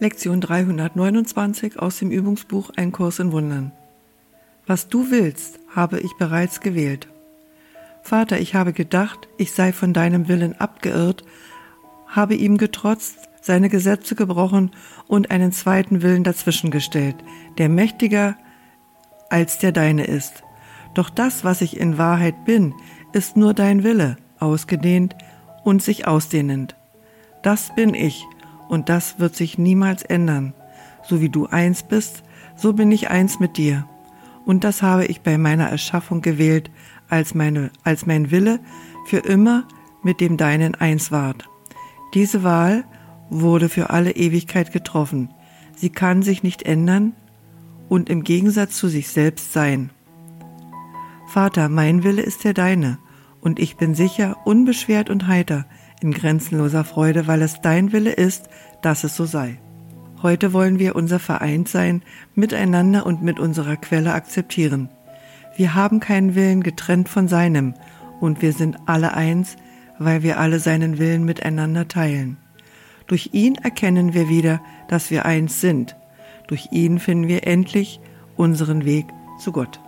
Lektion 329 aus dem Übungsbuch Ein Kurs in Wundern. Was du willst, habe ich bereits gewählt. Vater, ich habe gedacht, ich sei von deinem Willen abgeirrt, habe ihm getrotzt, seine Gesetze gebrochen und einen zweiten Willen dazwischengestellt, der mächtiger als der deine ist. Doch das, was ich in Wahrheit bin, ist nur dein Wille, ausgedehnt und sich ausdehnend. Das bin ich, und das wird sich niemals ändern. So wie du eins bist, so bin ich eins mit dir. Und das habe ich bei meiner Erschaffung gewählt, als, meine, als mein Wille für immer mit dem deinen eins ward. Diese Wahl wurde für alle Ewigkeit getroffen. Sie kann sich nicht ändern und im Gegensatz zu sich selbst sein. Vater, mein Wille ist der deine, und ich bin sicher, unbeschwert und heiter, in grenzenloser Freude, weil es dein Wille ist, dass es so sei. Heute wollen wir unser Vereintsein miteinander und mit unserer Quelle akzeptieren. Wir haben keinen Willen getrennt von seinem, und wir sind alle eins, weil wir alle seinen Willen miteinander teilen. Durch ihn erkennen wir wieder, dass wir eins sind. Durch ihn finden wir endlich unseren Weg zu Gott.